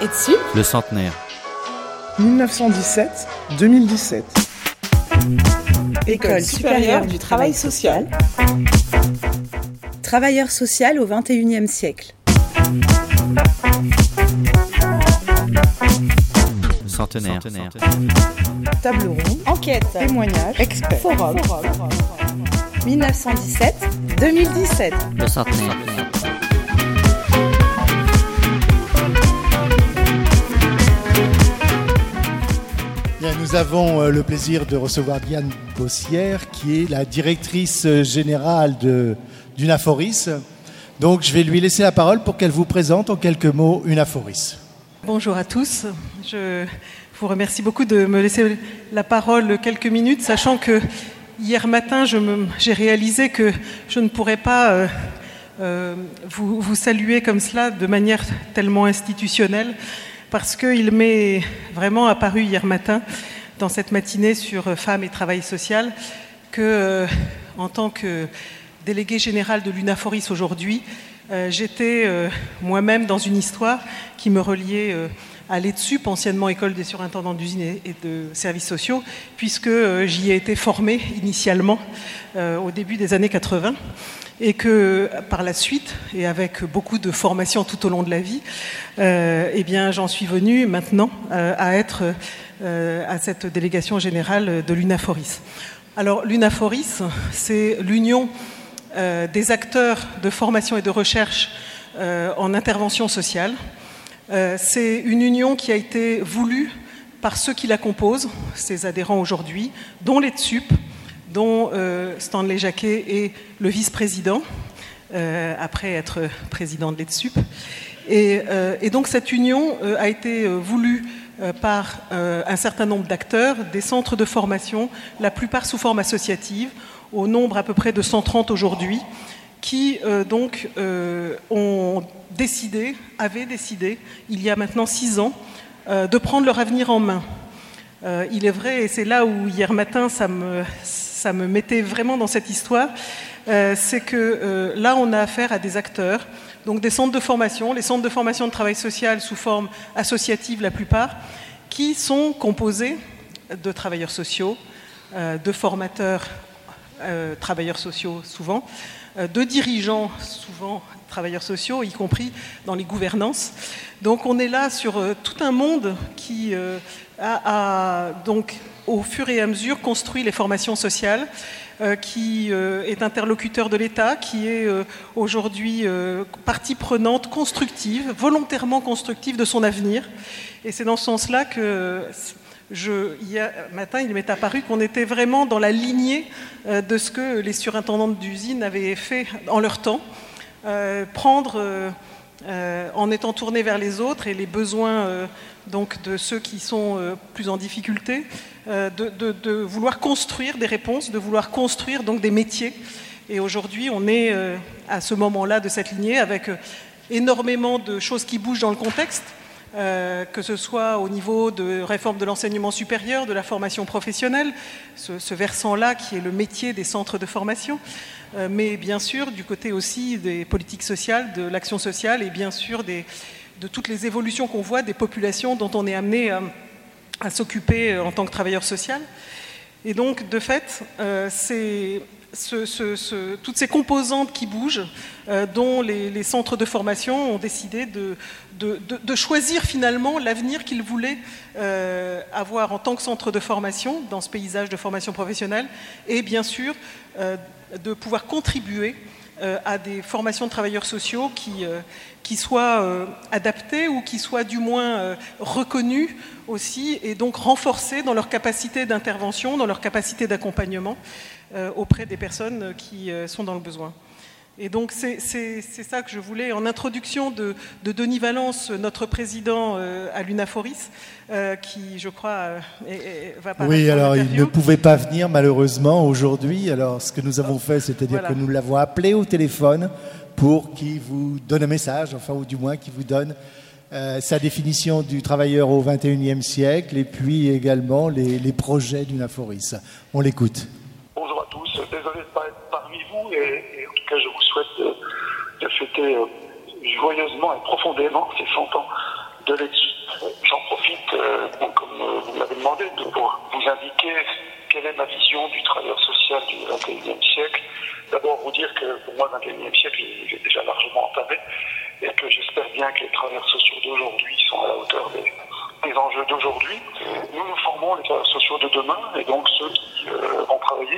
Et dessus Le centenaire. 1917-2017. École supérieure du travail social. Travailleur social au XXIe siècle. Centenaire. Table ronde. Enquête. Témoignage. Expert. Forum. 1917-2017. Le centenaire. Nous avons euh, le plaisir de recevoir Diane Bossière, qui est la directrice euh, générale de, d'Unaforis. Donc, je vais lui laisser la parole pour qu'elle vous présente en quelques mots Unaforis. Bonjour à tous. Je vous remercie beaucoup de me laisser la parole quelques minutes, sachant que hier matin, j'ai réalisé que je ne pourrais pas euh, vous saluer comme cela de manière tellement institutionnelle, parce qu'il m'est vraiment apparu hier matin, dans cette matinée sur euh, femmes et travail social, que euh, en tant que délégué général de l'UNAFORIS aujourd'hui, euh, j'étais moi-même dans une histoire qui me reliait à l'ETSUP, anciennement École des surintendants d'usines et, de services sociaux, puisque j'y ai été formée initialement au début des années 80 et que par la suite, et avec beaucoup de formation tout au long de la vie, euh, eh bien, j'en suis venue maintenant euh, à être euh, à cette délégation générale de l'UNAFORIS. Alors, l'UNAFORIS, c'est l'union des acteurs de formation et de recherche en intervention sociale. C'est une union qui a été voulue par ceux qui la composent, ses adhérents aujourd'hui, dont les TSUP, dont euh, Stanley Jacquet est le vice-président, euh, après être président de l'ETSUP. Et, euh, et donc cette union a été voulue par un certain nombre d'acteurs, des centres de formation, la plupart sous forme associative, au nombre à peu près de 130 aujourd'hui, qui donc ont décidé, avaient décidé, il y a maintenant six ans, de prendre leur avenir en main. Il est vrai, et c'est là où hier matin ça me, ça me mettait vraiment dans cette histoire, euh, c'est que euh, là on a affaire à des acteurs, donc des centres de formation, les centres de formation de travail social sous forme associative la plupart, qui sont composés de travailleurs sociaux, euh, de formateurs euh, travailleurs sociaux souvent, euh, de dirigeants souvent travailleurs sociaux, y compris dans les gouvernances. Donc on est là sur euh, tout un monde qui euh, a, a, donc au fur et à mesure construit les formations sociales, qui est interlocuteur de l'État, qui est aujourd'hui partie prenante constructive, volontairement constructive de son avenir. Et c'est dans ce sens-là que hier matin, il m'est apparu qu'on était vraiment dans la lignée euh, de ce que les surintendantes d'usine avaient fait en leur temps. Euh, prendre, euh, en étant tourné vers les autres et les besoins donc de ceux qui sont plus en difficulté, de, de- vouloir construire des réponses, de vouloir construire donc des métiers. Et aujourd'hui, on est à ce moment-là de cette lignée avec énormément de choses qui bougent dans le contexte. Euh, que ce soit au niveau de réforme de l'enseignement supérieur, de la formation professionnelle, ce, versant-là qui est le métier des centres de formation, euh, mais bien sûr du côté aussi des politiques sociales, de l'action sociale et bien sûr de toutes les évolutions qu'on voit des populations dont on est amené à, à s'occuper en tant que travailleur social. Et donc, de fait, euh, c'est ce- ce- ce- toutes ces composantes qui bougent, euh, dont les, centres de formation ont décidé de, choisir finalement l'avenir qu'ils voulaient euh, avoir en tant que centre de formation dans ce paysage de formation professionnelle, et bien sûr de pouvoir contribuer à des formations de travailleurs sociaux qui, euh, soient euh, adaptées ou qui soient du moins euh, reconnues aussi et donc renforcées dans leur capacité d'intervention, dans leur capacité d'accompagnement euh, auprès des personnes qui euh, sont dans le besoin. Et donc c'est ça que je voulais, en introduction de, de Denis Valence, notre président euh, à l'UNAFORIS, euh, qui je crois euh, est- est- va paraître Oui, alors il ne pouvait pas venir malheureusement aujourd'hui. Alors ce que nous avons fait, c'est-à-dire Voilà. que nous l'avons appelé au téléphone pour qu'il vous donne un message, enfin ou du moins qu'il vous donne sa définition du travailleur au XXIe siècle et puis également les, les projets d'Unaforis. On l'écoute. Désolé de ne pas être parmi vous et, en tout cas, je vous souhaite de, fêter euh, joyeusement et profondément ces 100 ans de l'équipe. J'en profite, euh, comme euh, vous l'avez demandé, pour vous indiquer quelle est ma vision du travailleur social du XXIe siècle. D'abord, vous dire que pour moi, le XXIe siècle, il est déjà largement entamé et que j'espère bien que les travailleurs sociaux d'aujourd'hui sont à la hauteur des, des enjeux d'aujourd'hui. Nous nous formons les travailleurs sociaux de demain et donc ceux qui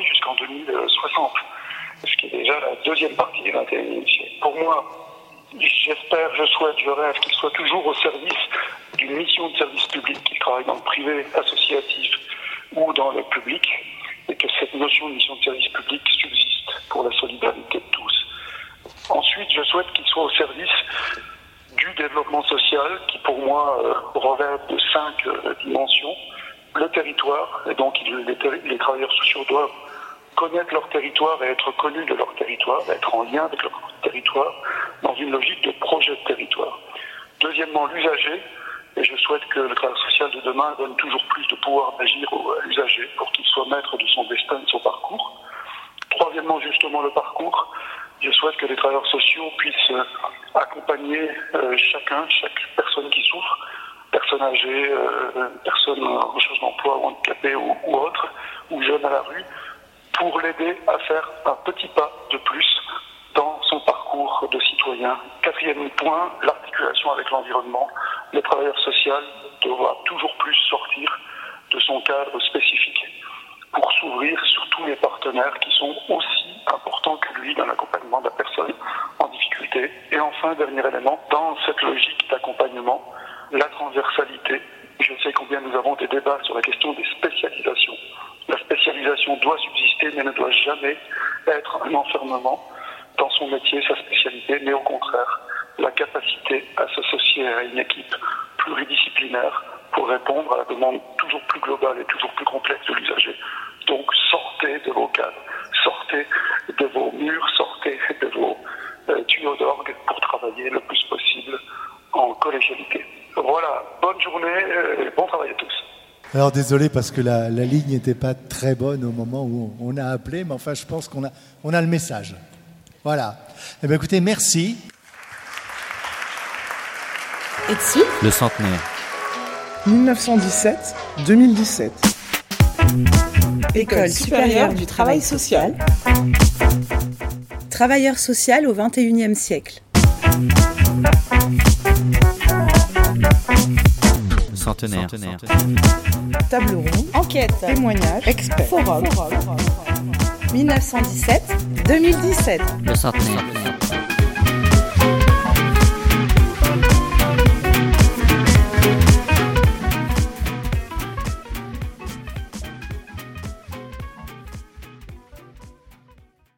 jusqu'en 2060, ce qui est déjà la deuxième partie du 21e siècle. Pour moi, j'espère, je souhaite, je rêve qu'ils soient toujours au service d'une mission de service public, qu'ils travaillent dans le privé associatif ou dans le public, et que cette notion de mission de service public subsiste pour la solidarité de tous. Ensuite, je souhaite qu'ils soient au service du développement social qui, pour moi, euh, revêt de cinq euh, dimensions. Le territoire, et donc les, travailleurs sociaux doivent connaître leur territoire et être connus de leur territoire, être en lien avec leur territoire, dans une logique de projet de territoire. Deuxièmement, l'usager, et je souhaite que le travail social de demain donne toujours plus de pouvoir d'agir à l'usager pour qu'il soit maître de son destin, de son parcours. Troisièmement, justement, le parcours. Je souhaite que les travailleurs sociaux puissent euh, accompagner euh, chacun, chaque personne qui souffre, personne âgée, euh, personne en recherche d'emploi ou handicapée ou, ou autre, ou jeune à la rue, pour l'aider à faire un petit pas de plus dans son parcours de citoyen. Quatrième point, l'articulation avec l'environnement. Le travailleur social devra toujours plus sortir de son cadre spécifique pour s'ouvrir sur tous les partenaires qui sont aussi importants que lui dans l'accompagnement de la personne en difficulté. Et enfin, dernier élément, dans cette logique d'accompagnement, la transversalité. Je sais combien nous avons des débats sur la question des spécialisations. La spécialisation doit subsister, mais ne doit jamais être un enfermement dans son métier, sa spécialité, mais au contraire, la capacité à s'associer à une équipe pluridisciplinaire pour répondre à la demande toujours plus globale et toujours plus complexe de l'usager. Donc sortez de vos cadres, sortez de vos murs, sortez de vos euh, tuyaux d'orgue pour travailler le plus possible en collégialité. Voilà, bonne journée et bon travail à tous. Alors désolé parce que la, ligne n'était pas très bonne au moment où on a appelé, mais enfin je pense qu'on a, on a le message. Voilà. Eh bien écoutez, merci. Et dessus Le centenaire. 1917-2017. École supérieure du travail social. Travailleur social au XXIe siècle. Centenaire. Table ronde. Enquête. Témoignage. Expert. Forum. 1917-2017. Le centenaire.